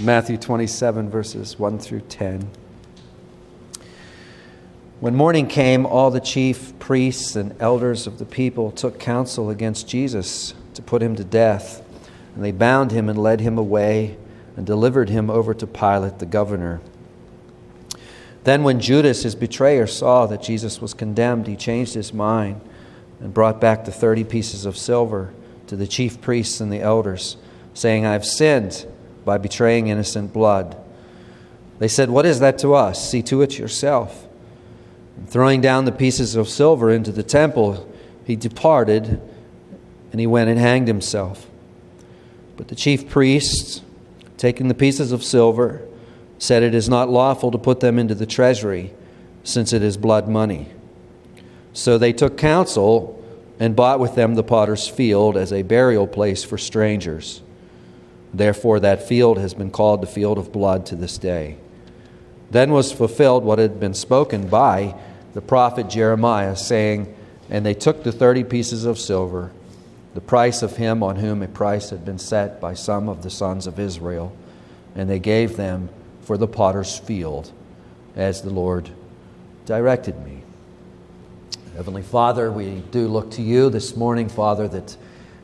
Matthew 27, verses 1 through 10. When morning came, all the chief priests and elders of the people took counsel against Jesus to put him to death. And they bound him and led him away and delivered him over to Pilate, the governor. Then, when Judas, his betrayer, saw that Jesus was condemned, he changed his mind and brought back the thirty pieces of silver to the chief priests and the elders, saying, I have sinned by betraying innocent blood. They said, What is that to us? See to it yourself. And throwing down the pieces of silver into the temple, he departed and he went and hanged himself. But the chief priests, taking the pieces of silver, said, It is not lawful to put them into the treasury, since it is blood money. So they took counsel and bought with them the potter's field as a burial place for strangers. Therefore, that field has been called the field of blood to this day. Then was fulfilled what had been spoken by the prophet Jeremiah, saying, And they took the thirty pieces of silver, the price of him on whom a price had been set by some of the sons of Israel, and they gave them for the potter's field, as the Lord directed me. Heavenly Father, we do look to you this morning, Father, that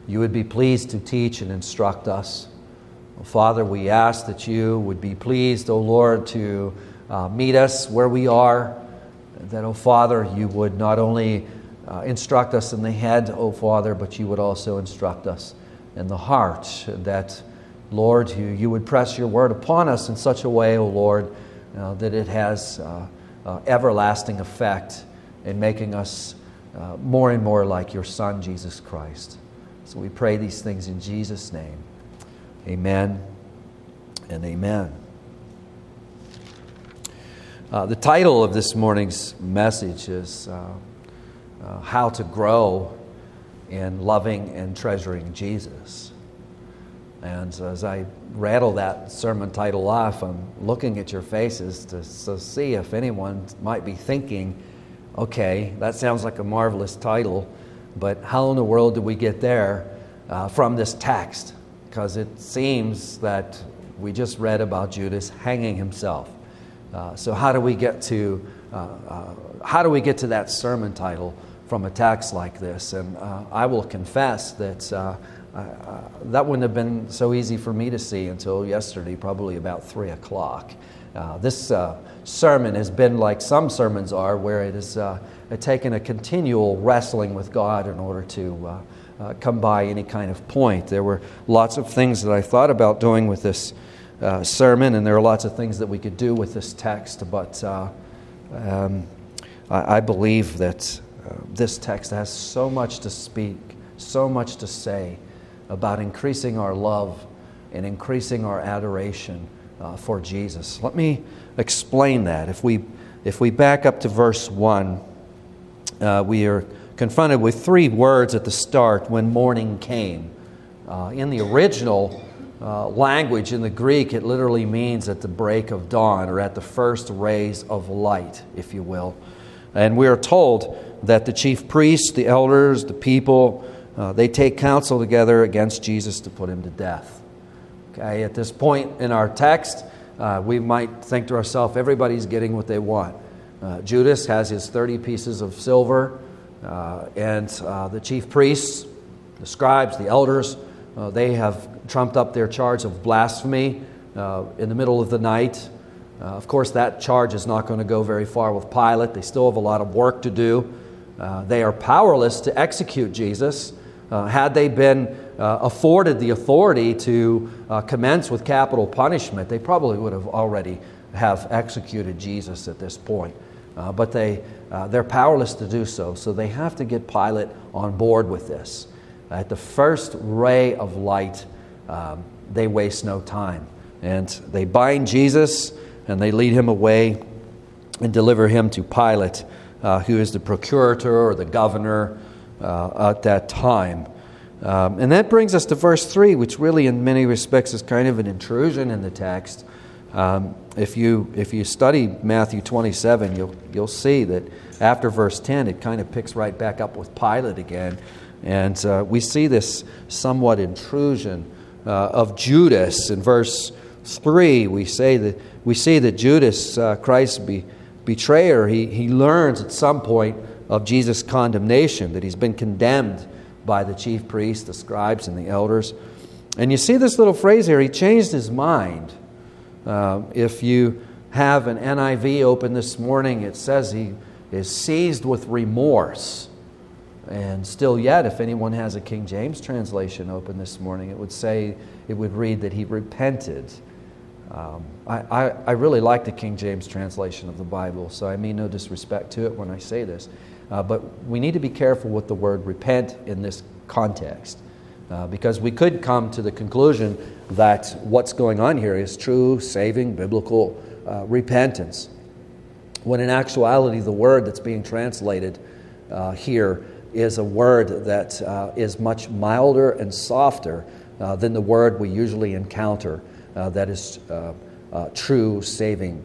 you would be pleased to teach and instruct us. Father, we ask that you would be pleased, O oh Lord, to uh, meet us where we are. That, O oh Father, you would not only uh, instruct us in the head, O oh Father, but you would also instruct us in the heart. That, Lord, you, you would press your word upon us in such a way, O Lord, uh, that it has uh, uh, everlasting effect in making us uh, more and more like your Son, Jesus Christ. So we pray these things in Jesus' name. Amen and amen. Uh, the title of this morning's message is uh, uh, How to Grow in Loving and Treasuring Jesus. And as I rattle that sermon title off, I'm looking at your faces to, to see if anyone might be thinking, okay, that sounds like a marvelous title, but how in the world do we get there uh, from this text? Because it seems that we just read about Judas hanging himself. Uh, so how do we get to uh, uh, how do we get to that sermon title from a text like this? And uh, I will confess that uh, uh, that wouldn't have been so easy for me to see until yesterday, probably about three o'clock. this sermon has been like some sermons are, where it has taken a continual wrestling with God in order to uh, come by any kind of point. There were lots of things that I thought about doing with this uh, sermon, and there are lots of things that we could do with this text, but uh, um, I, I, believe that uh, this text has so much to speak, so much to say about increasing our love and increasing our adoration uh, for Jesus. Let me explain that. If we, if we back up to verse 1, uh, we are confronted with three words at the start when morning came. Uh, in the original uh, language, in the Greek, it literally means at the break of dawn or at the first rays of light, if you will. And we are told that the chief priests, the elders, the people, uh, they take counsel together against Jesus to put him to death. Okay, at this point in our text, uh, we might think to ourselves, everybody's getting what they want. Uh, Judas has his 30 pieces of silver. Uh, and uh, the chief priests, the scribes, the elders, uh, they have trumped up their charge of blasphemy uh, in the middle of the night. Uh, of course, that charge is not going to go very far with Pilate. They still have a lot of work to do. Uh, they are powerless to execute Jesus. had they been afforded the authority to commence with capital punishment, they probably would have already have executed Jesus at this point. But they uh, they're powerless to do so, so they have to get Pilate on board with this. At the first ray of light, um, they waste no time. And they bind Jesus and they lead him away and deliver him to Pilate, uh, who is the procurator or the governor uh, at that time. Um, and that brings us to verse 3, which really, in many respects, is kind of an intrusion in the text. Um, if, you, if you study Matthew 27, you'll, you'll see that after verse 10, it kind of picks right back up with Pilate again. And uh, we see this somewhat intrusion uh, of Judas in verse 3, we, say that, we see that Judas, uh, Christ's be, betrayer, he, he learns at some point of Jesus' condemnation, that he's been condemned by the chief priests, the scribes, and the elders. And you see this little phrase here, he changed his mind. Uh, if you have an NIV open this morning, it says he is seized with remorse. And still yet, if anyone has a King James translation open this morning, it would say, it would read that he repented. Um, I, I, I, really like the King James translation of the Bible, so I mean no disrespect to it when I say this. Uh, but we need to be careful with the word repent in this context. Uh, because we could come to the conclusion that what's going on here is true, saving, biblical uh, repentance. When in actuality, the word that's being translated uh, here is a word that uh, is much milder and softer uh, than the word we usually encounter uh, that is true saving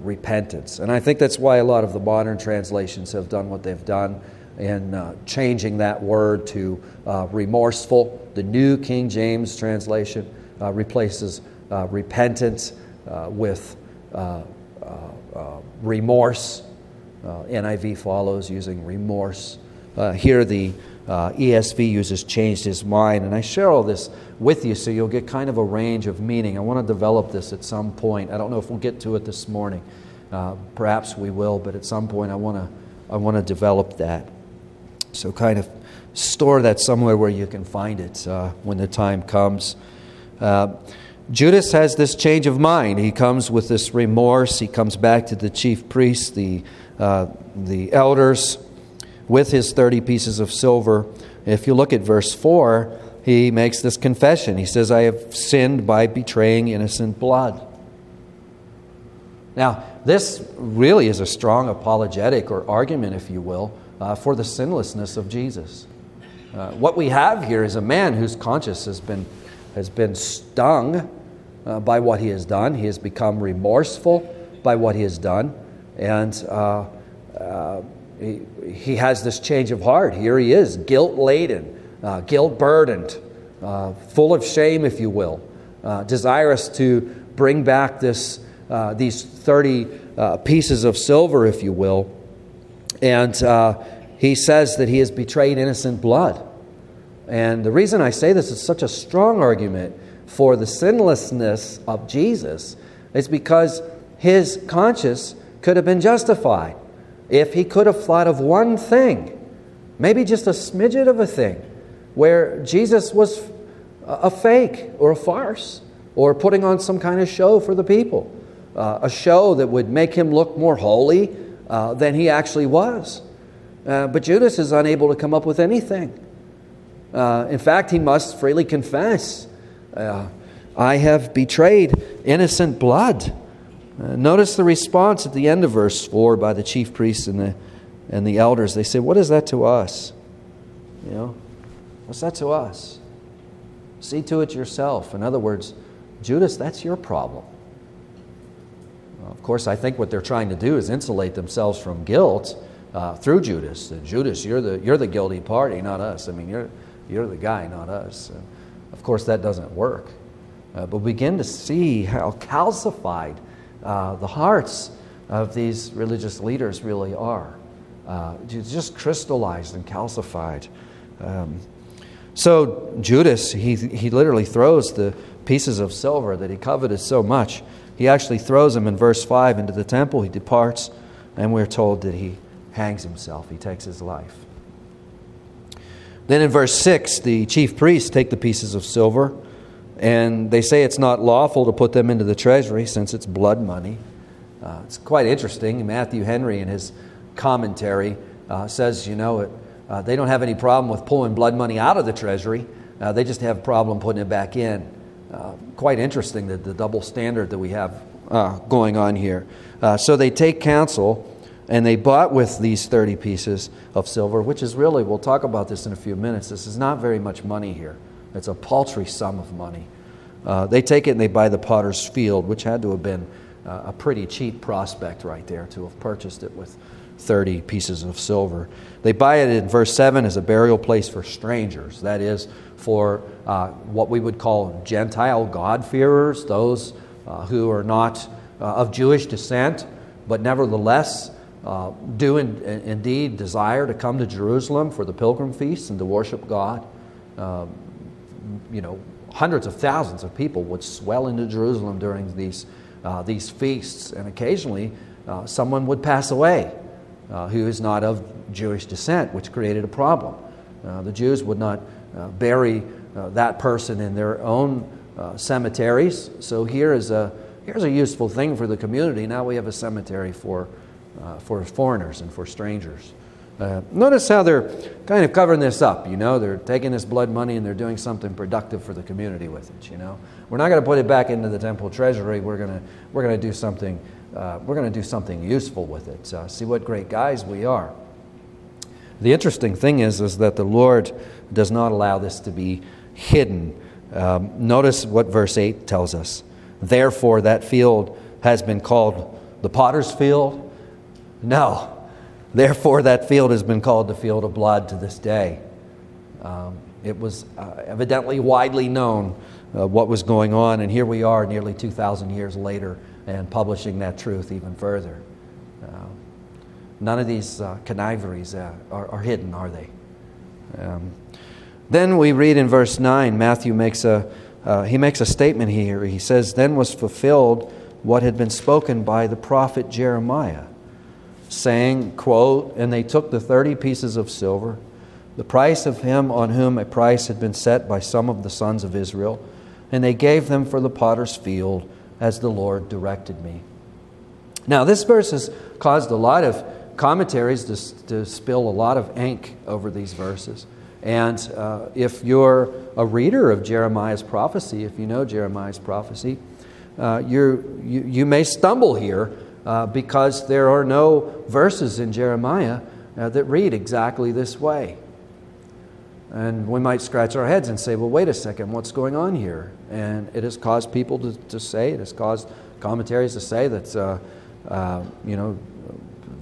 repentance. And I think that's why a lot of the modern translations have done what they've done in uh, changing that word to uh, remorseful. The New King James translation uh, replaces repentance with remorse. NIV follows using remorse. Uh, here, the uh, ESV uses changed his mind. And I share all this with you so you'll get kind of a range of meaning. I want to develop this at some point. I don't know if we'll get to it this morning. Uh, perhaps we will, but at some point I want to I want to develop that. So kind of store that somewhere where you can find it uh, when the time comes. Uh, Judas has this change of mind. He comes with this remorse. He comes back to the chief priests, the uh, the elders, with his thirty pieces of silver. If you look at verse four, he makes this confession. He says, I have sinned by betraying innocent blood. Now, this really is a strong apologetic or argument, if you will, uh, for the sinlessness of Jesus. Uh, what we have here is a man whose conscience has been, has been stung uh, by what he has done. He has become remorseful by what he has done. And uh, uh, he, he has this change of heart. Here he is, guilt laden uh, guilt burdened, full of shame, if you will, desirous to bring back this, these 30 uh, pieces of silver, if you will. And uh, he says that he has betrayed innocent blood. And the reason I say this is such a strong argument for the sinlessness of Jesus is because his conscience could have been justified if he could have thought of one thing, maybe just a smidget of a thing where Jesus was a fake or a farce or putting on some kind of show for the people, uh, a show that would make him look more holy uh, than he actually was. Uh, but Judas is unable to come up with anything. Uh, in fact, he must freely confess uh, I have betrayed innocent blood. Uh, notice the response at the end of verse 4 by the chief priests and the, and the elders. They say, What is that to us? You know, What's that to us? See to it yourself. In other words, Judas, that's your problem. Of course, I think what they're trying to do is insulate themselves from guilt uh, through Judas. Judas, you're the, you're the guilty party, not us. I mean, you're, you're the guy, not us. And of course, that doesn't work. Uh, but begin to see how calcified uh, the hearts of these religious leaders really are. Uh, just crystallized and calcified. Um, so Judas, he, he literally throws the pieces of silver that he coveted so much. He actually throws him in verse 5 into the temple. He departs, and we're told that he hangs himself. He takes his life. Then in verse 6, the chief priests take the pieces of silver, and they say it's not lawful to put them into the treasury since it's blood money. Uh, it's quite interesting. Matthew Henry, in his commentary, uh, says, you know, it, uh, they don't have any problem with pulling blood money out of the treasury. Uh, they just have a problem putting it back in. Uh, quite interesting that the double standard that we have uh, going on here. Uh, so they take counsel and they bought with these 30 pieces of silver, which is really, we'll talk about this in a few minutes. This is not very much money here, it's a paltry sum of money. Uh, they take it and they buy the potter's field, which had to have been a pretty cheap prospect right there to have purchased it with 30 pieces of silver. They buy it in verse 7 as a burial place for strangers, that is, for uh, what we would call Gentile God-fearers, those uh, who are not uh, of Jewish descent, but nevertheless uh, do in, in, indeed desire to come to Jerusalem for the pilgrim feasts and to worship God. Um, you know, hundreds of thousands of people would swell into Jerusalem during these, uh, these feasts, and occasionally uh, someone would pass away uh, who is not of Jewish descent, which created a problem. Uh, the Jews would not uh, bury uh, that person in their own cemeteries, so here is a, here's a useful thing for the community. Now we have a cemetery for, for foreigners and for strangers. Uh, notice how they're kind of covering this up, you know. They're taking this blood money and they're doing something productive for the community with it, you know. We're not going to put it back into the temple treasury. We're going to, we're going to do something uh, we're going to do something useful with it. Uh, see what great guys we are. The interesting thing is, is that the Lord does not allow this to be hidden. Um, notice what verse 8 tells us. Therefore, that field has been called the potter's field. No. Therefore, that field has been called the field of blood to this day. Um, it was uh, evidently widely known uh, what was going on, and here we are nearly 2,000 years later and publishing that truth even further. Uh, none of these uh, conniveries uh, are, are, hidden, are they? Um, then we read in verse 9, Matthew makes a, uh, he makes a statement here. He says, Then was fulfilled what had been spoken by the prophet Jeremiah, saying, quote, And they took the thirty pieces of silver, the price of him on whom a price had been set by some of the sons of Israel, and they gave them for the potter's field as the Lord directed me. Now, this verse has caused a lot of commentaries to, to spill a lot of ink over these verses. And uh, if you're a reader of Jeremiah's prophecy, if you know Jeremiah's prophecy, uh, you, you may stumble here uh, because there are no verses in Jeremiah uh, that read exactly this way. And we might scratch our heads and say, well, wait a second, what's going on here? And it has caused people to, to say, it has caused commentaries to say that, uh, uh, you know,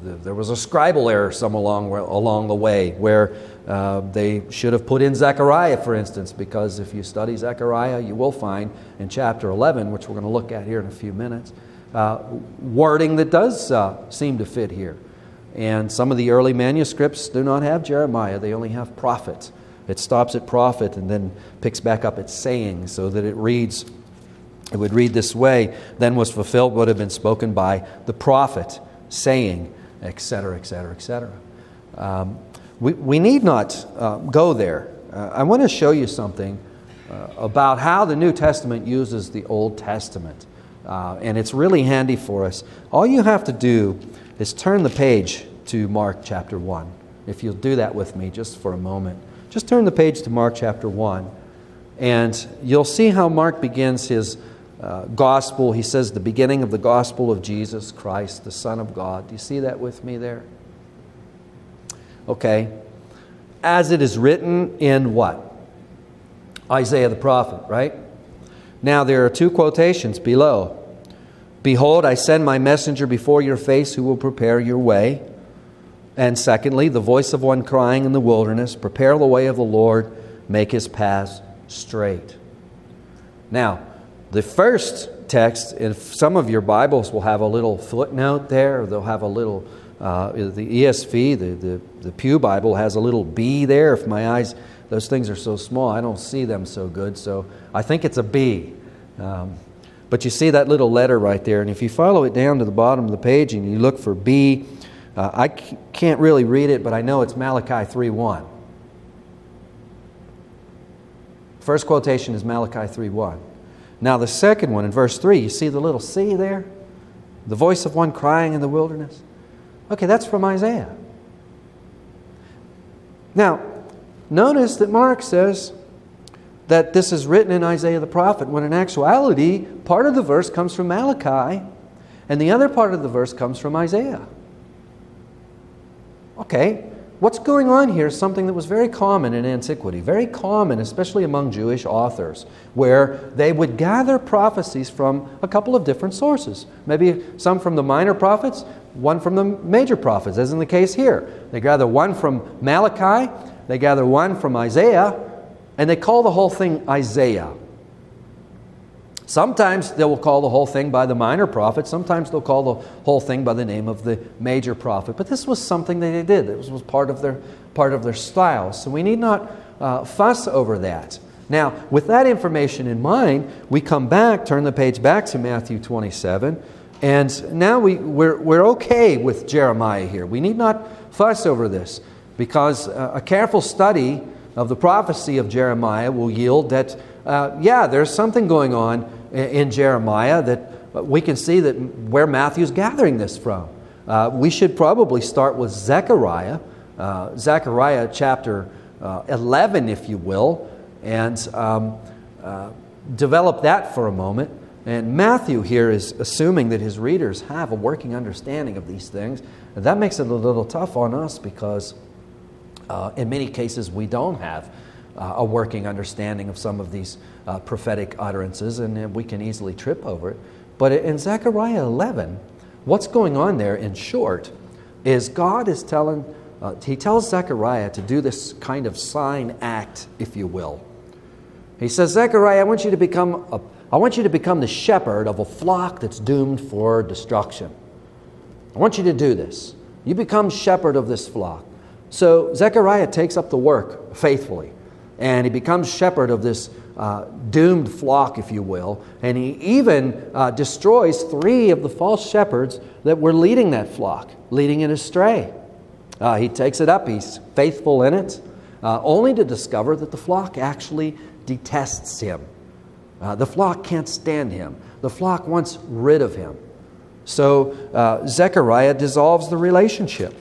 there was a scribal error some along, along the way where uh, they should have put in Zechariah, for instance, because if you study Zechariah, you will find in chapter 11, which we're going to look at here in a few minutes, uh, wording that does uh, seem to fit here. And some of the early manuscripts do not have Jeremiah, they only have prophets. It stops at prophet and then picks back up at saying so that it reads, it would read this way then was fulfilled what had been spoken by the prophet, saying, etc., etc., etc. We, we need not uh, go there. Uh, I want to show you something uh, about how the New Testament uses the Old Testament. Uh, and it's really handy for us. All you have to do is turn the page to Mark chapter 1. If you'll do that with me just for a moment. Just turn the page to Mark chapter 1, and you'll see how Mark begins his uh, gospel. He says, the beginning of the gospel of Jesus Christ, the Son of God. Do you see that with me there? Okay. As it is written in what? Isaiah the prophet, right? Now, there are two quotations below. Behold, I send my messenger before your face who will prepare your way. And secondly, the voice of one crying in the wilderness, Prepare the way of the Lord, make his paths straight. Now, the first text, in some of your Bibles will have a little footnote there, they'll have a little, uh, the ESV, the, the, the Pew Bible has a little B there. If my eyes, those things are so small, I don't see them so good, so I think it's a B. Um, but you see that little letter right there, and if you follow it down to the bottom of the page and you look for B, uh, I can't really read it, but I know it's Malachi 3.1. First quotation is Malachi 3.1. Now the second one in verse 3, you see the little C there? The voice of one crying in the wilderness. Okay, that's from Isaiah. Now, notice that Mark says that this is written in Isaiah the prophet, when in actuality, part of the verse comes from Malachi, and the other part of the verse comes from Isaiah. Okay, what's going on here is something that was very common in antiquity, very common, especially among Jewish authors, where they would gather prophecies from a couple of different sources. Maybe some from the minor prophets, one from the major prophets, as in the case here. They gather one from Malachi, they gather one from Isaiah, and they call the whole thing Isaiah. Sometimes they will call the whole thing by the minor prophet. Sometimes they'll call the whole thing by the name of the major prophet. But this was something that they did. It was part of their, part of their style. So we need not uh, fuss over that. Now, with that information in mind, we come back, turn the page back to Matthew 27, and now we, we're, we're okay with Jeremiah here. We need not fuss over this because uh, a careful study of the prophecy of Jeremiah will yield that, uh, yeah, there's something going on in, in, Jeremiah that we can see that where Matthew's gathering this from. Uh, we should probably start with Zechariah, uh, Zechariah chapter uh, 11, if you will, and um, uh, develop that for a moment. And Matthew here is assuming that his readers have a working understanding of these things. And that makes it a little tough on us because uh, in many cases we don't have uh, a working understanding of some of these uh, prophetic utterances, and we can easily trip over it. But in Zechariah 11, what's going on there in short is God is telling, uh, he tells Zechariah to do this kind of sign act, if you will. He says, Zechariah, I want you to become a I want you to become the shepherd of a flock that's doomed for destruction. I want you to do this. You become shepherd of this flock. So Zechariah takes up the work faithfully, and he becomes shepherd of this uh, doomed flock, if you will, and he even uh, destroys three of the false shepherds that were leading that flock, leading it astray. Uh, he takes it up, he's faithful in it, uh, only to discover that the flock actually detests him. Uh, the flock can't stand him. The flock wants rid of him. So uh, Zechariah dissolves the relationship.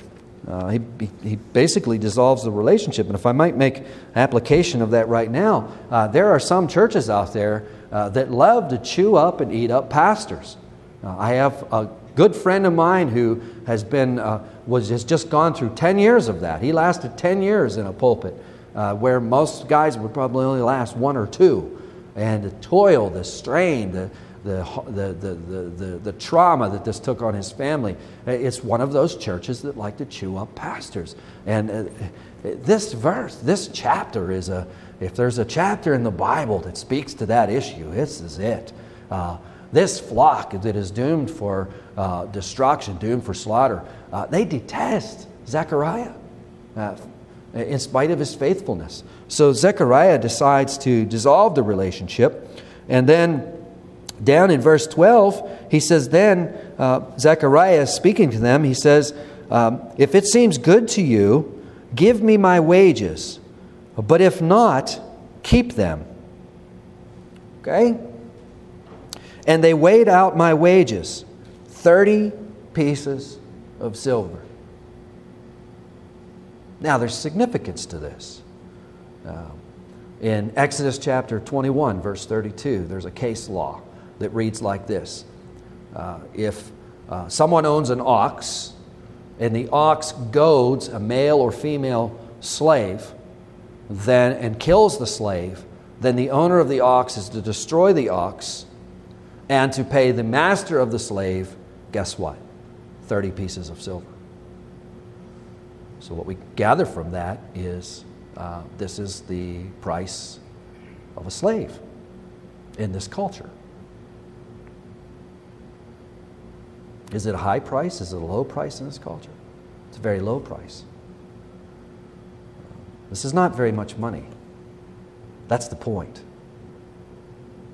Uh, he, he basically dissolves the relationship. And if I might make application of that right now, uh, there are some churches out there uh, that love to chew up and eat up pastors. Uh, I have a good friend of mine who has been uh, was has just gone through 10 years of that. He lasted 10 years in a pulpit, uh, where most guys would probably only last one or two and the toil, the strain, the, the, the, the, the, the, trauma that this took on his family. It's one of those churches that like to chew up pastors. And uh, this verse, this chapter is a, if there's a chapter in the Bible that speaks to that issue, this is it. Uh, this flock that is doomed for uh, destruction, doomed for slaughter, uh, they detest Zechariah uh, in spite of his faithfulness. So Zechariah decides to dissolve the relationship. And then down in verse 12, he says, Then uh, Zechariah speaking to them, he says, um, If it seems good to you, give me my wages. But if not, keep them. Okay? And they weighed out my wages 30 pieces of silver. Now, there's significance to this. Uh, in Exodus chapter 21, verse 32, there's a case law that reads like this uh, If uh, someone owns an ox and the ox goads a male or female slave then, and kills the slave, then the owner of the ox is to destroy the ox and to pay the master of the slave, guess what? 30 pieces of silver. So, what we gather from that is uh, this is the price of a slave in this culture. Is it a high price? Is it a low price in this culture? It's a very low price. This is not very much money. That's the point.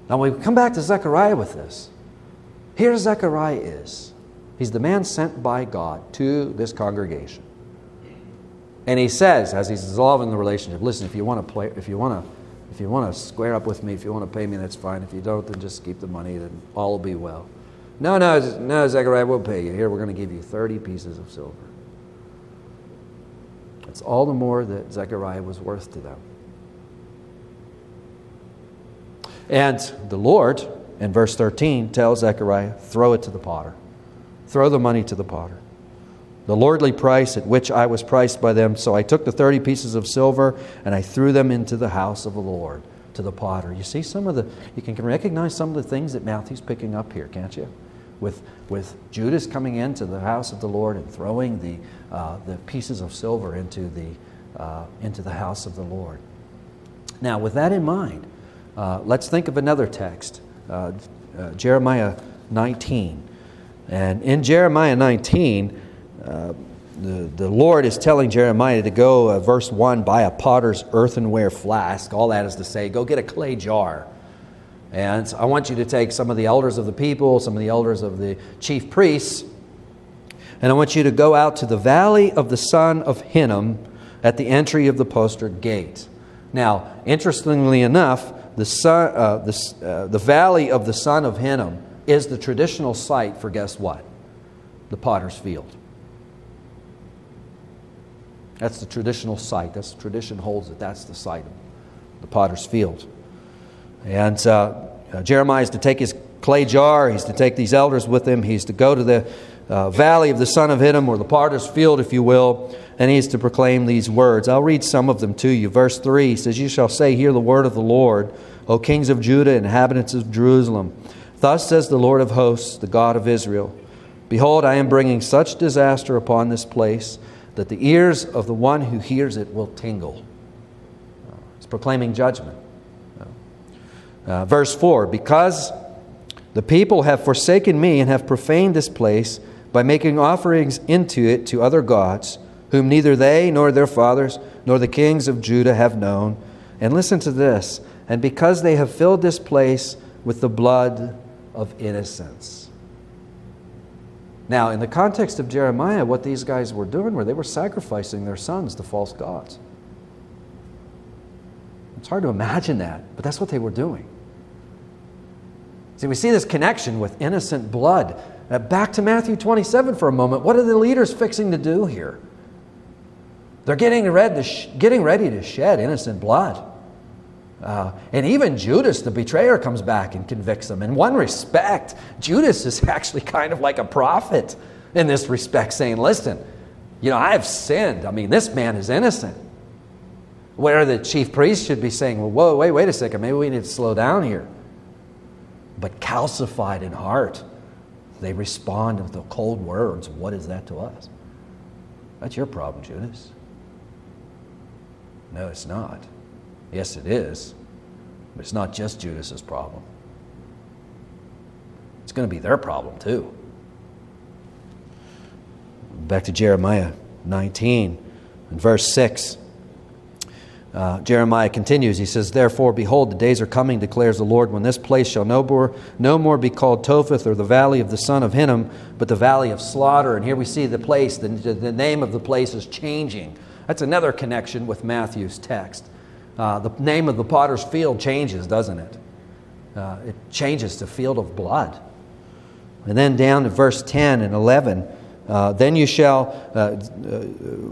Now, we come back to Zechariah with this. Here Zechariah is. He's the man sent by God to this congregation. And he says, as he's dissolving the relationship, listen, if you want to play, if you want to, if you want to square up with me, if you want to pay me, that's fine. If you don't, then just keep the money, then all will be well. No, no, no, Zechariah, we'll pay you. Here, we're going to give you 30 pieces of silver. It's all the more that Zechariah was worth to them. And the Lord, in verse 13, tells Zechariah, throw it to the potter. Throw the money to the potter the lordly price at which I was priced by them. So I took the 30 pieces of silver and I threw them into the house of the Lord, to the potter. You see some of the, you can recognize some of the things that Matthew's picking up here, can't you? With, with Judas coming into the house of the Lord and throwing the, uh, the pieces of silver into the, uh, into the house of the Lord. Now, with that in mind, uh, let's think of another text uh, uh, Jeremiah 19. And in Jeremiah 19, uh, the, the Lord is telling Jeremiah to go, uh, verse 1, buy a potter's earthenware flask. All that is to say, go get a clay jar. And I want you to take some of the elders of the people, some of the elders of the chief priests, and I want you to go out to the valley of the son of Hinnom at the entry of the postern gate. Now, interestingly enough, the, son, uh, the, uh, the valley of the son of Hinnom is the traditional site for guess what? The potter's field. That's the traditional site. That's the tradition holds it. That's the site of the potter's field. And uh, uh, Jeremiah is to take his clay jar. He's to take these elders with him. He's to go to the uh, valley of the son of Hinnom, or the potter's field, if you will, and he's to proclaim these words. I'll read some of them to you. Verse 3 says, You shall say, Hear the word of the Lord, O kings of Judah, inhabitants of Jerusalem. Thus says the Lord of hosts, the God of Israel Behold, I am bringing such disaster upon this place that the ears of the one who hears it will tingle. It's proclaiming judgment. Uh, verse 4 Because the people have forsaken me and have profaned this place by making offerings into it to other gods, whom neither they nor their fathers nor the kings of Judah have known. And listen to this and because they have filled this place with the blood of innocence. Now, in the context of Jeremiah, what these guys were doing were they were sacrificing their sons to false gods. It's hard to imagine that, but that's what they were doing. See, we see this connection with innocent blood. Now, back to Matthew 27 for a moment. What are the leaders fixing to do here? They're getting ready to, getting ready to shed innocent blood. Uh, and even Judas, the betrayer, comes back and convicts them. In one respect, Judas is actually kind of like a prophet in this respect, saying, Listen, you know, I've sinned. I mean, this man is innocent. Where the chief priests should be saying, Well, whoa, wait, wait a second, maybe we need to slow down here. But calcified in heart, they respond with the cold words. What is that to us? That's your problem, Judas. No, it's not. Yes, it is. But it's not just Judas's problem. It's going to be their problem too. Back to Jeremiah 19 and verse 6. Uh, Jeremiah continues. He says, Therefore, behold, the days are coming, declares the Lord, when this place shall no more, no more be called Topheth or the valley of the son of Hinnom, but the valley of slaughter. And here we see the place, the, the name of the place is changing. That's another connection with Matthew's text. Uh, the name of the potter's field changes, doesn't it? Uh, it changes to field of blood. And then down to verse 10 and 11. Uh, then you shall, uh, uh,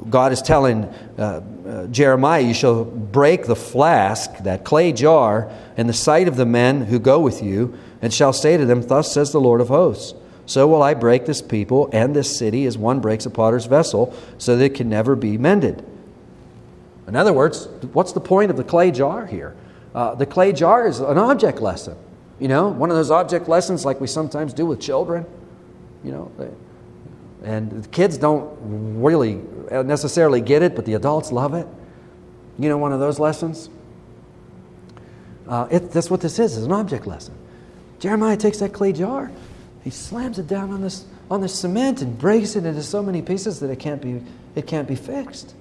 God is telling uh, Jeremiah, you shall break the flask, that clay jar, in the sight of the men who go with you, and shall say to them, Thus says the Lord of hosts. So will I break this people and this city as one breaks a potter's vessel, so that it can never be mended. In other words, what's the point of the clay jar here? Uh, the clay jar is an object lesson. You know, one of those object lessons like we sometimes do with children. You know, and the kids don't really necessarily get it, but the adults love it. You know, one of those lessons. Uh, it, that's what this is, is an object lesson. Jeremiah takes that clay jar, he slams it down on this, on this cement and breaks it into so many pieces that it can't be, it can't be fixed.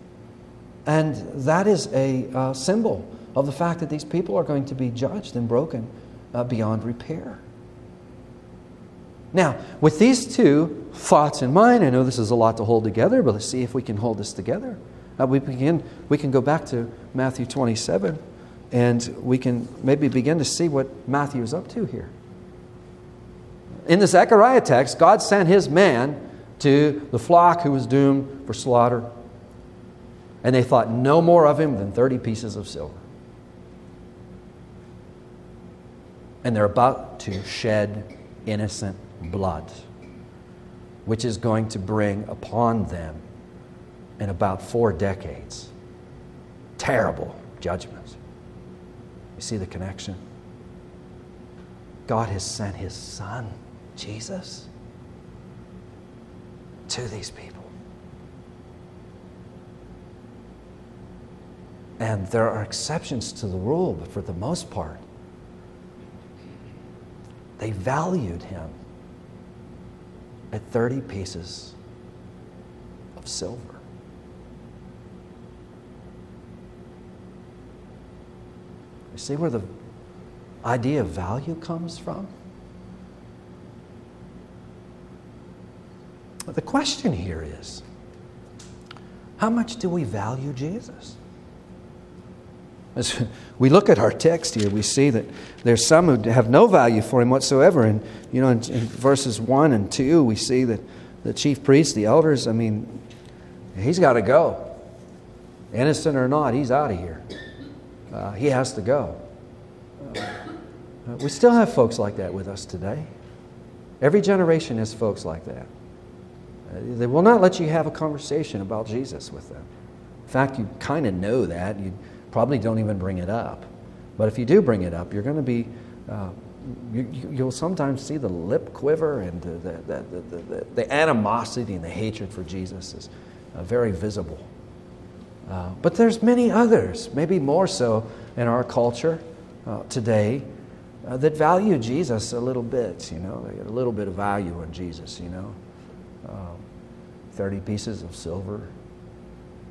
And that is a uh, symbol of the fact that these people are going to be judged and broken uh, beyond repair. Now, with these two thoughts in mind, I know this is a lot to hold together, but let's see if we can hold this together. Uh, we, begin, we can go back to Matthew 27 and we can maybe begin to see what Matthew is up to here. In the Zechariah text, God sent his man to the flock who was doomed for slaughter and they thought no more of him than 30 pieces of silver. And they're about to shed innocent blood, which is going to bring upon them in about four decades terrible judgments. You see the connection? God has sent his son, Jesus, to these people. And there are exceptions to the rule, but for the most part, they valued him at 30 pieces of silver. You see where the idea of value comes from? But The question here is how much do we value Jesus? As we look at our text here, we see that there's some who have no value for him whatsoever. And, you know, in, in verses 1 and 2, we see that the chief priests, the elders, I mean, he's got to go. Innocent or not, he's out of here. Uh, he has to go. Uh, we still have folks like that with us today. Every generation has folks like that. Uh, they will not let you have a conversation about Jesus with them. In fact, you kind of know that. You probably don't even bring it up. But if you do bring it up, you're going to be, uh, you, will sometimes see the lip quiver and the, the, the, the, the animosity and the hatred for Jesus is uh, very visible. Uh, but there's many others, maybe more so in our culture uh, today, uh, that value Jesus a little bit. You know, a little bit of value in Jesus. You know, um, 30 pieces of silver.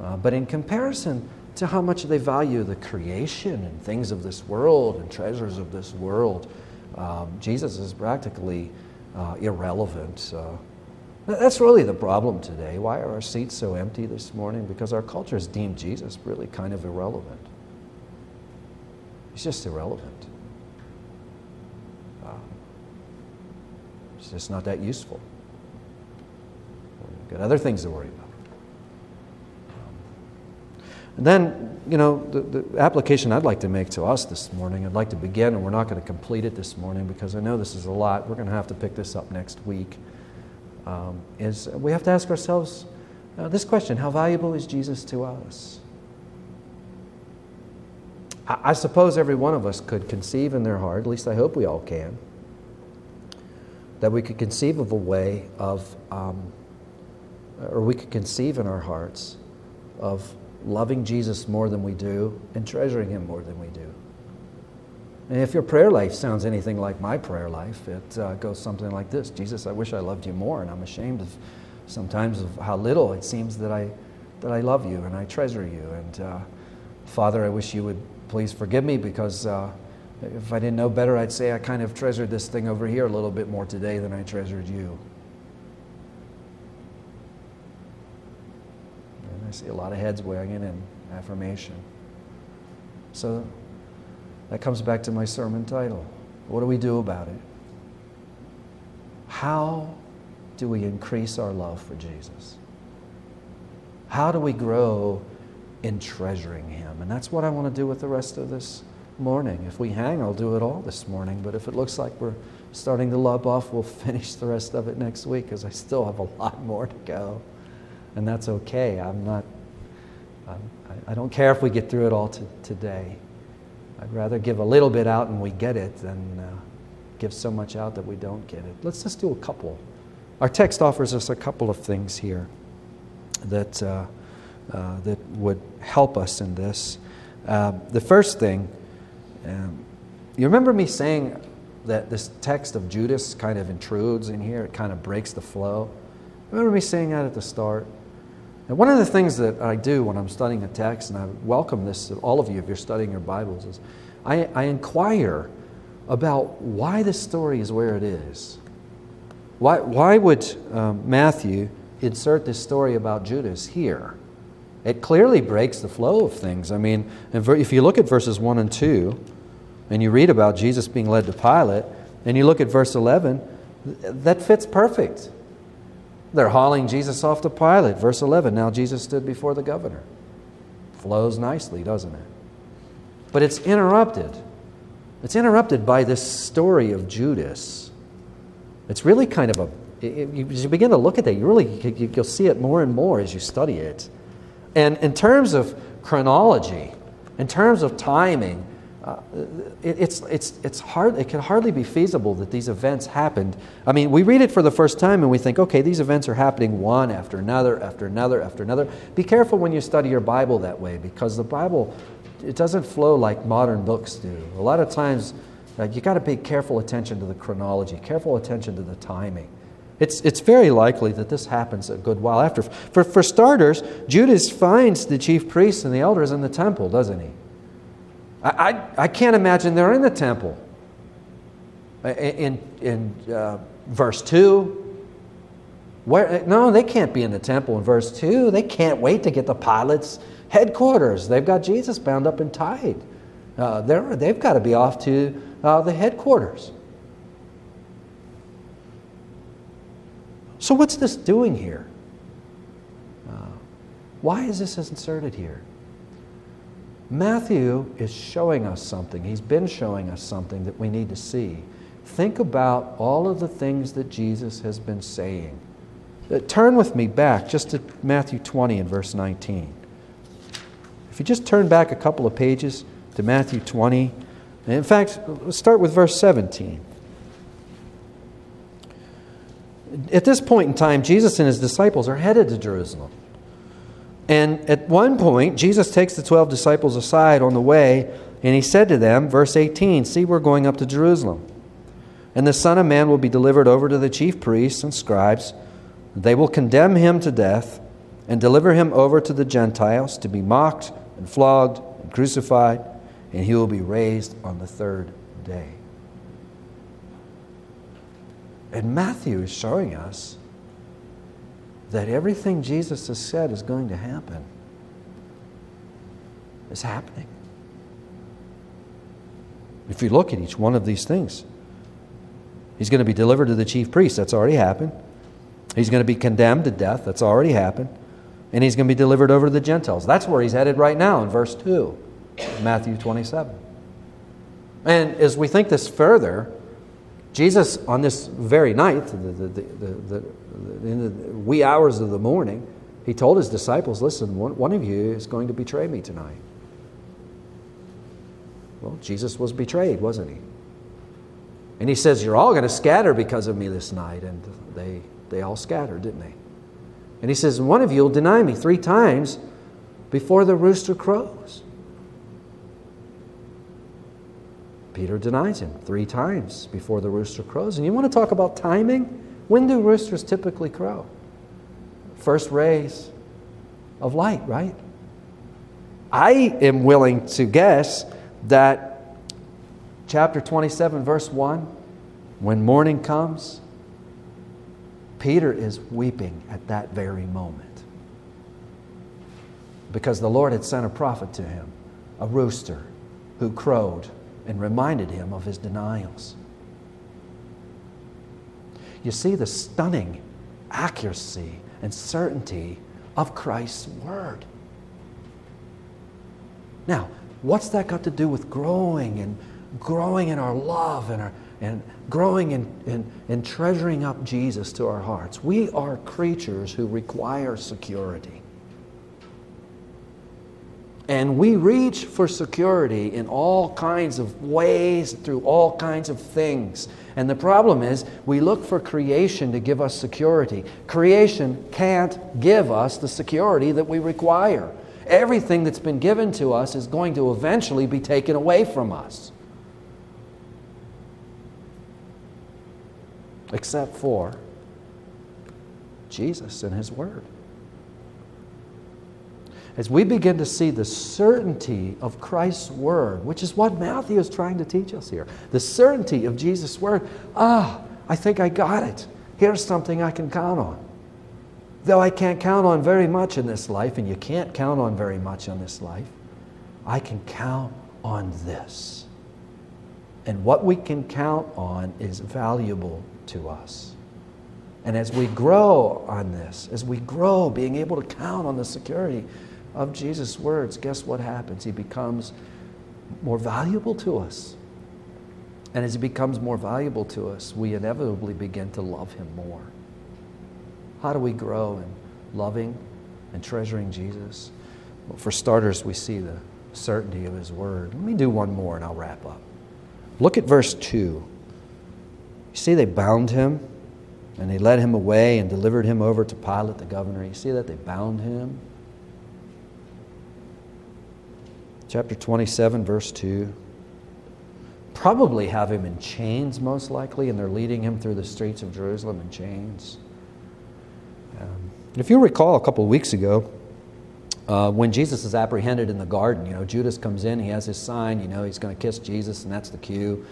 Uh, but in comparison to how much they value the creation and things of this world and treasures of this world, um, Jesus is practically uh, irrelevant. Uh, that's really the problem today. Why are our seats so empty this morning? Because our culture has deemed Jesus really kind of irrelevant. He's just irrelevant. Uh, he's just not that useful. We've got other things to worry about. And then, you know, the, the, application I'd like to make to us this morning, I'd like to begin, and we're not going to complete it this morning because I know this is a lot. We're going to have to pick this up next week. Um, is we have to ask ourselves uh, this question How valuable is Jesus to us? I, I suppose every one of us could conceive in their heart, at least I hope we all can, that we could conceive of a way of, um, or we could conceive in our hearts of loving Jesus more than we do and treasuring Him more than we do. And if your prayer life sounds anything like my prayer life, it uh, goes something like this Jesus, I wish I loved you more, and I'm ashamed of sometimes of how little it seems that I, that I love you and I treasure you. And uh, Father, I wish you would please forgive me because uh, if I didn't know better, I'd say I kind of treasured this thing over here a little bit more today than I treasured you. I see a lot of heads wagging in affirmation. So that comes back to my sermon title. What do we do about it? How do we increase our love for Jesus? How do we grow in treasuring Him? And that's what I want to do with the rest of this morning. If we hang, I'll do it all this morning. But if it looks like we're starting to lub off, we'll finish the rest of it next week because I still have a lot more to go and that's okay. I'm not, I'm, I don't care if we get through it all to, today. I'd rather give a little bit out and we get it than uh, give so much out that we don't get it. Let's just do a couple. Our text offers us a couple of things here that, uh, uh, that would help us in this. Uh, the first thing, um, you remember me saying that this text of Judas kind of intrudes in here, it kind of breaks the flow? Remember me saying that at the start? And one of the things that I do when I'm studying a text, and I welcome this to all of you if you're studying your Bibles, is I, I inquire about why this story is where it is. Why, why would um, Matthew insert this story about Judas here? It clearly breaks the flow of things. I mean, if you look at verses 1 and 2, and you read about Jesus being led to Pilate, and you look at verse 11, that fits perfect. They're hauling Jesus off to Pilate. Verse 11 Now Jesus stood before the governor. Flows nicely, doesn't it? But it's interrupted. It's interrupted by this story of Judas. It's really kind of a, it, as you begin to look at that, you really, you'll see it more and more as you study it. And in terms of chronology, in terms of timing, uh, it, it's, it's, it's hard, it can hardly be feasible that these events happened. I mean, we read it for the first time and we think, okay, these events are happening one after another, after another, after another. Be careful when you study your Bible that way because the Bible, it doesn't flow like modern books do. A lot of times, uh, you got to pay careful attention to the chronology, careful attention to the timing. It's, it's very likely that this happens a good while after. For, for starters, Judas finds the chief priests and the elders in the temple, doesn't he? I, I, can't imagine they're in the temple. In, in uh, verse 2, where, no, they can't be in the temple in verse 2. They can't wait to get the Pilate's headquarters. They've got Jesus bound up and tied. Uh, they've got to be off to uh, the headquarters. So, what's this doing here? Uh, why is this inserted here? Matthew is showing us something. He's been showing us something that we need to see. Think about all of the things that Jesus has been saying. Uh, turn with me back just to Matthew 20 and verse 19. If you just turn back a couple of pages to Matthew 20, in fact, let's start with verse 17. At this point in time, Jesus and his disciples are headed to Jerusalem. And at one point, Jesus takes the 12 disciples aside on the way, and he said to them, verse 18, See, we're going up to Jerusalem. And the Son of Man will be delivered over to the chief priests and scribes. They will condemn him to death and deliver him over to the Gentiles to be mocked and flogged and crucified, and he will be raised on the third day. And Matthew is showing us that everything Jesus has said is going to happen is happening. If you look at each one of these things, he's going to be delivered to the chief priest. That's already happened. He's going to be condemned to death. That's already happened. And he's going to be delivered over to the Gentiles. That's where he's headed right now in verse 2, Matthew 27. And as we think this further, Jesus, on this very night, the, the, the, in the wee hours of the morning, he told his disciples, Listen, one, one of you is going to betray me tonight. Well, Jesus was betrayed, wasn't he? And he says, You're all going to scatter because of me this night. And they, they all scattered, didn't they? And he says, One of you will deny me three times before the rooster crows. Peter denies him three times before the rooster crows. And you want to talk about timing? When do roosters typically crow? First rays of light, right? I am willing to guess that chapter 27, verse 1, when morning comes, Peter is weeping at that very moment because the Lord had sent a prophet to him, a rooster who crowed and reminded him of his denials. You see the stunning accuracy and certainty of Christ's word. Now, what's that got to do with growing and growing in our love and, our, and growing in, in, in treasuring up Jesus to our hearts? We are creatures who require security. And we reach for security in all kinds of ways, through all kinds of things. And the problem is, we look for creation to give us security. Creation can't give us the security that we require. Everything that's been given to us is going to eventually be taken away from us. Except for Jesus and His Word as we begin to see the certainty of Christ's word, which is what Matthew is trying to teach us here, the certainty of Jesus' word, ah, I think I got it. Here's something I can count on. Though I can't count on very much in this life, and you can't count on very much in this life, I can count on this. And what we can count on is valuable to us. And as we grow on this, as we grow being able to count on the security of Jesus' words, guess what happens? He becomes more valuable to us. And as he becomes more valuable to us, we inevitably begin to love him more. How do we grow in loving and treasuring Jesus? Well, for starters, we see the certainty of his word. Let me do one more and I'll wrap up. Look at verse 2. You see, they bound him and they led him away and delivered him over to Pilate, the governor. You see that? They bound him chapter 27, verse 2. probably have him in chains, most likely, and they're leading him through the streets of Jerusalem in chains. Um, if you recall, a couple weeks ago, uh, when Jesus is apprehended in the garden, you know, Judas comes in, he has his sign, you know, he's going to kiss Jesus, and that's the cue.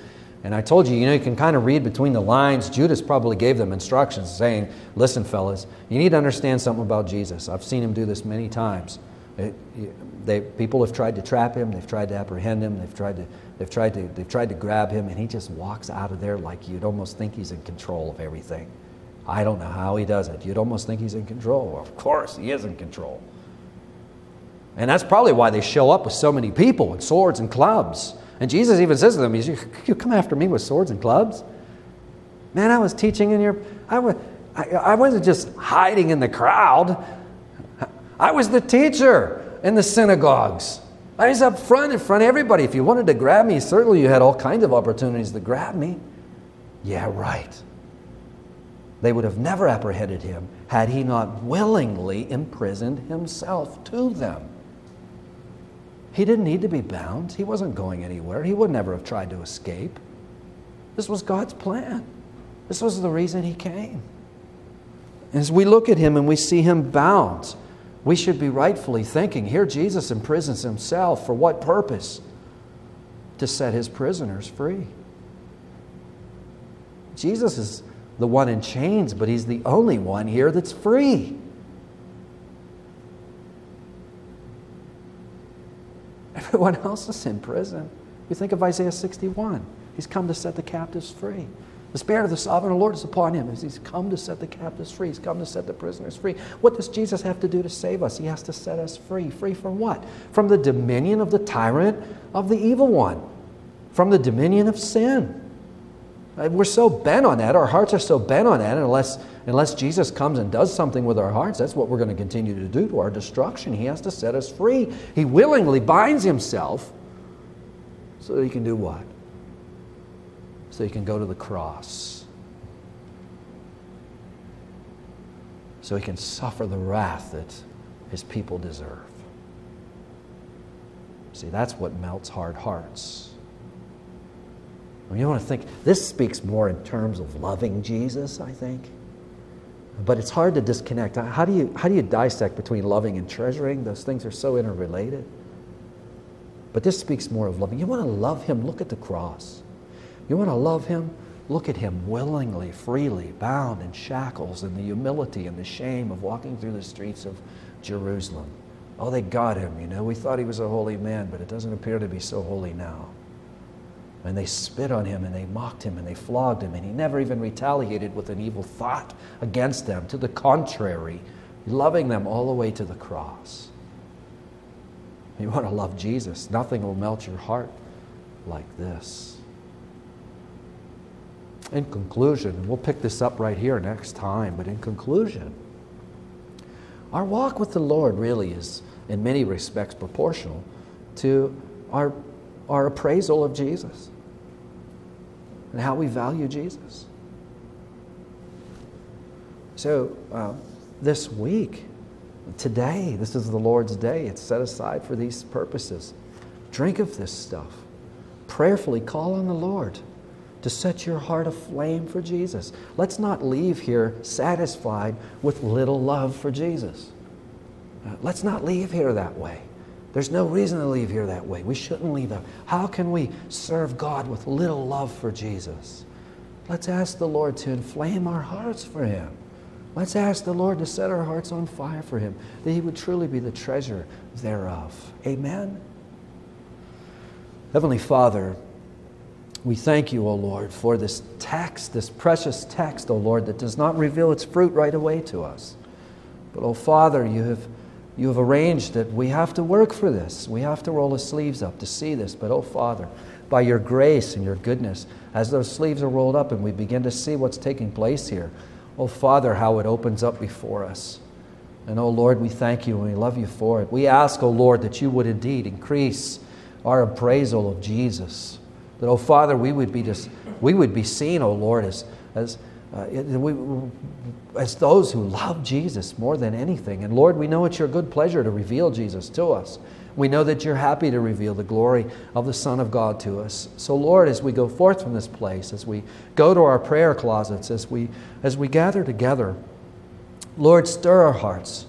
And I told you, you know, you can kind of read between the lines. Judas probably gave them instructions saying, listen, fellas, you need to understand something about Jesus. I've seen him do this many times. It, they, people have tried to trap him, they've tried to apprehend him, they've tried to, they've, tried to, they've tried to grab him, and he just walks out of there like you'd almost think he's in control of everything. I don't know how he does it. You'd almost think he's in control. Well, of course, he is in control. And that's probably why they show up with so many people with swords and clubs. And Jesus even says to them, You come after me with swords and clubs? Man, I was teaching in your. I, was, I, I wasn't just hiding in the crowd, I was the teacher in the synagogues. I was up front in front of everybody. If you wanted to grab me, certainly you had all kinds of opportunities to grab me. Yeah, right. They would have never apprehended him had he not willingly imprisoned himself to them. He didn't need to be bound. He wasn't going anywhere. He would never have tried to escape. This was God's plan. This was the reason he came. As we look at him and we see him bound, we should be rightfully thinking here Jesus imprisons himself for what purpose? To set his prisoners free. Jesus is the one in chains, but he's the only one here that's free. Everyone else is in prison. You think of Isaiah 61. He's come to set the captives free. The Spirit of the Sovereign Lord is upon him. as He's come to set the captives free. He's come to set the prisoners free. What does Jesus have to do to save us? He has to set us free. Free from what? From the dominion of the tyrant of the evil one, from the dominion of sin. Uh, we're so bent on that. Our hearts are so bent on that. Unless, unless Jesus comes and does something with our hearts, that's what we're going to continue to do to our destruction. He has to set us free. He willingly binds himself so that he can do what? So he can go to the cross. So he can suffer the wrath that his people deserve. See, that's what melts hard hearts. I mean, you want to think, this speaks more in terms of loving Jesus, I think. But it's hard to disconnect. How do you, how do you dissect between loving and treasuring? Those things are so interrelated. But this speaks more of loving. You want to love him, look at the cross. You want to love him? Look at him willingly, freely, bound in shackles, and the humility and the shame of walking through the streets of Jerusalem. Oh, they got him, you know. We thought he was a holy man, but it doesn't appear to be so holy now. And they spit on him and they mocked him and they flogged him, and he never even retaliated with an evil thought against them. To the contrary, loving them all the way to the cross. You want to love Jesus, nothing will melt your heart like this. In conclusion, and we'll pick this up right here next time, but in conclusion, our walk with the Lord really is, in many respects, proportional to our, our appraisal of Jesus and how we value Jesus. So, uh, this week, today, this is the Lord's day. It's set aside for these purposes. Drink of this stuff. Prayerfully call on the Lord to set your heart aflame for Jesus. Let's not leave here satisfied with little love for Jesus. Uh, let's not leave here that way. There's no reason to leave here that way. We shouldn't leave that. How can we serve God with little love for Jesus? Let's ask the Lord to inflame our hearts for Him. Let's ask the Lord to set our hearts on fire for Him, that He would truly be the treasure thereof. Amen. Heavenly Father, we thank you, O Lord, for this text, this precious text, O Lord, that does not reveal its fruit right away to us. But, O Father, you have, you have arranged that we have to work for this. We have to roll the sleeves up to see this. But, O Father, by your grace and your goodness, as those sleeves are rolled up and we begin to see what's taking place here, O Father, how it opens up before us. And, O Lord, we thank you and we love you for it. We ask, O Lord, that you would indeed increase our appraisal of Jesus that, oh Father, we would be just, we would be seen, oh Lord, as, as, uh, we, as those who love Jesus more than anything. And Lord, we know it's your good pleasure to reveal Jesus to us. We know that you're happy to reveal the glory of the Son of God to us. So, Lord, as we go forth from this place, as we go to our prayer closets, as we, as we gather together, Lord, stir our hearts.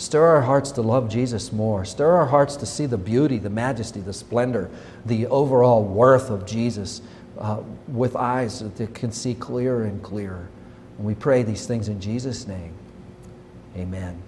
Stir our hearts to love Jesus more. Stir our hearts to see the beauty, the majesty, the splendor, the overall worth of Jesus uh, with eyes that can see clearer and clearer. And we pray these things in Jesus' name. Amen.